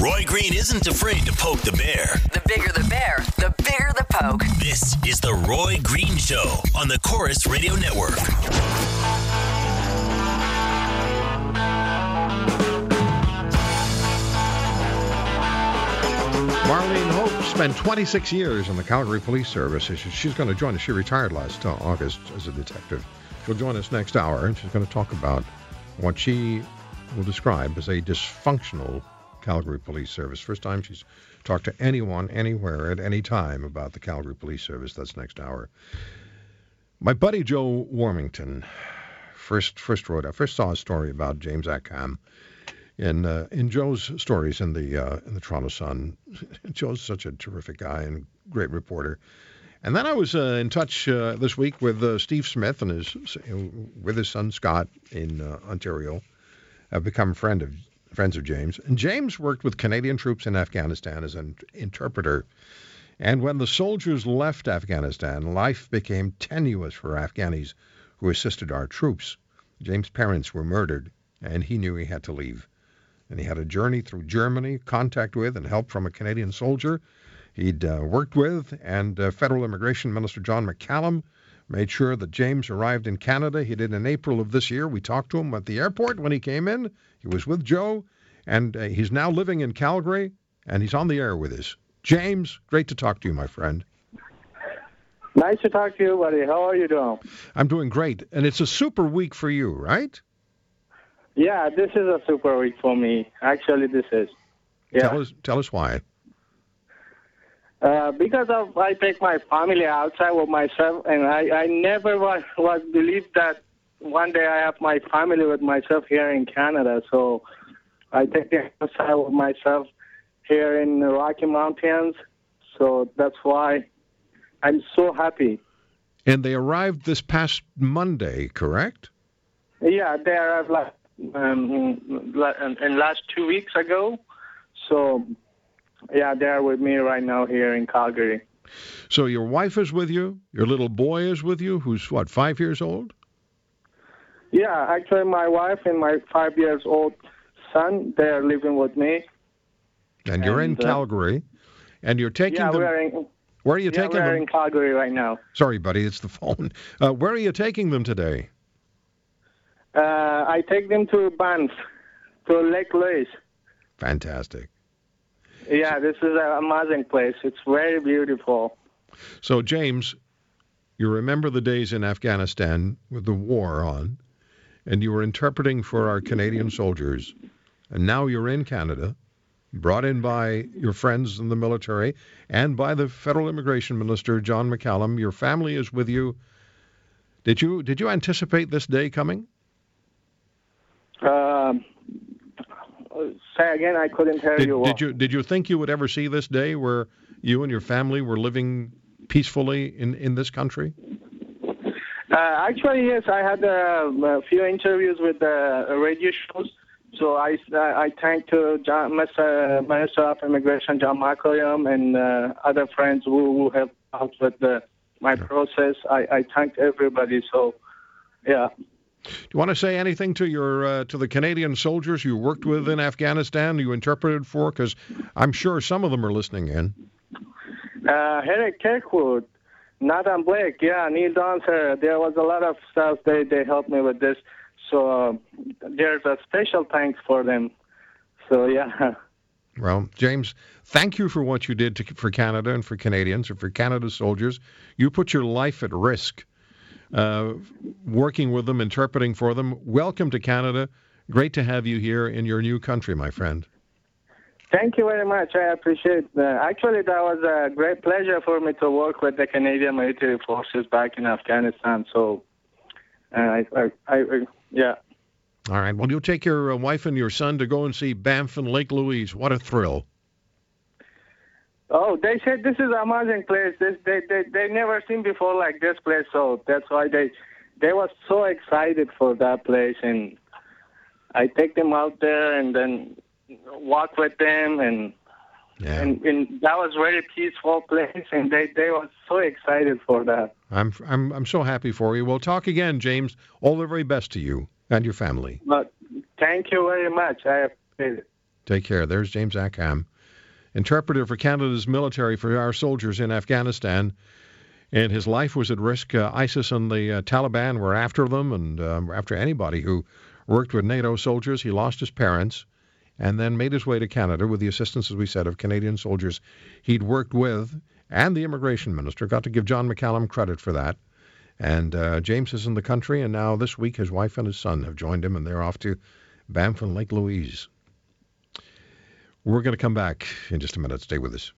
Roy Green isn't afraid to poke the bear. The bigger the bear, the bigger the poke. This is the Roy Green Show on the Corus Radio Network. Marlene Hope spent 26 years in the Calgary Police Service. She's going to join us. She retired last uh, August as a detective. She'll join us next hour, and she's going to talk about what she will describe as a dysfunctional Calgary Police Service. First time she's talked to anyone, anywhere, at any time about the Calgary Police Service. That's next hour. My buddy Joe Warmington first first wrote, I first saw a story about James Akam in uh, in Joe's stories in the uh, in the Toronto Sun. Joe's such a terrific guy and great reporter. And then I was uh, in touch uh, this week with uh, Steve Smith and his with his son Scott in uh, Ontario. I've become a friend of friends of James. And James worked with Canadian troops in Afghanistan as an interpreter. And when the soldiers left Afghanistan, life became tenuous for Afghanis who assisted our troops. James' parents were murdered, and he knew he had to leave and he had a journey through Germany, contact with and help from a Canadian soldier he'd uh, worked with, and uh, Federal Immigration Minister John McCallum made sure that James arrived in Canada. He did in April of this year. We talked to him at the airport when he came in. He was with Joe, and uh, he's now living in Calgary, and he's on the air with us. James, great to talk to you, my friend. Nice to talk to you, buddy. How are you doing? I'm doing great, and it's a super week for you, right? Yeah, this is a super week for me. Actually, this is. Yeah. Tell us, tell us why. Uh, because of I take my family outside with myself, and I, I never was, was believed that one day I have my family with myself here in Canada. So I take them outside with myself here in the Rocky Mountains. So that's why I'm so happy. And they arrived this past Monday, correct? Yeah, they arrived like um, in last two weeks ago. So, yeah, they're with me right now here in Calgary. So your wife is with you. Your little boy is with you, who's what, five years old? Yeah, actually, my wife and my five years old son they're living with me. And you're in And, uh, Calgary, and you're taking Yeah, them. we're in. where are you Yeah, taking we're them? in Calgary right now. Sorry, buddy, it's the phone. Uh, where are you taking them today? Uh, I take them to Banff, to Lake Louise. Fantastic. Yeah, this is an amazing place. It's very beautiful. So, James, you remember the days in Afghanistan with the war on, and you were interpreting for our Canadian soldiers, and now you're in Canada, brought in by your friends in the military and by the federal immigration minister John McCallum. Your family is with you. Did you did you anticipate this day coming? Um, say again, I couldn't hear Did, you. did you did you think you would ever see this day where you and your family were living peacefully in, in this country? Uh, actually, yes, I had uh, a few interviews with the uh, radio shows. So I, I thank to John, Mr. Minister of Immigration John McCallum and uh, other friends who, who helped out with the, my process. I, I thank everybody. So, yeah. Do you want to say anything to your uh, to the Canadian soldiers you worked with in Afghanistan, you interpreted for? Because I'm sure some of them are listening in. Uh, Eric Kirkwood, Nathan Blake, yeah, Neil Dancer. There was a lot of stuff. They they helped me with this. So uh, there's a special thanks for them. So yeah. Well, James, thank you for what you did to, for Canada and for Canadians and for Canada's soldiers. You put your life at risk uh, working with them, interpreting for them. Welcome to Canada. Great to have you here in your new country, my friend. Thank you very much. I appreciate that. Actually, that was a great pleasure for me to work with the Canadian military forces back in Afghanistan. So, uh, I, I, I, yeah. All right. Well, you'll take your uh, wife and your son to go and see Banff and Lake Louise. What a thrill. Oh, they said this is amazing place. This, they, they, they never seen before like this place. So that's why they, they was so excited for that place. And I take them out there and then walk with them and Yeah. and, and that was very peaceful place and they they were so excited for that I'm I'm I'm so happy for you. We'll talk again, James. All the very best to you and your family. but thank you very much i appreciate it Take care. There's James Akam, interpreter for Canada's military for our soldiers in Afghanistan. And his life was at risk. Uh, ISIS and the uh, Taliban were after them and um, after anybody who worked with NATO soldiers. He lost his parents and then made his way to Canada with the assistance, as we said, of Canadian soldiers he'd worked with and the immigration minister. Got to give John McCallum credit for that. And uh, James is in the country, and now this week his wife and his son have joined him, and they're off to Banff and Lake Louise. We're going to come back in just a minute. Stay with us.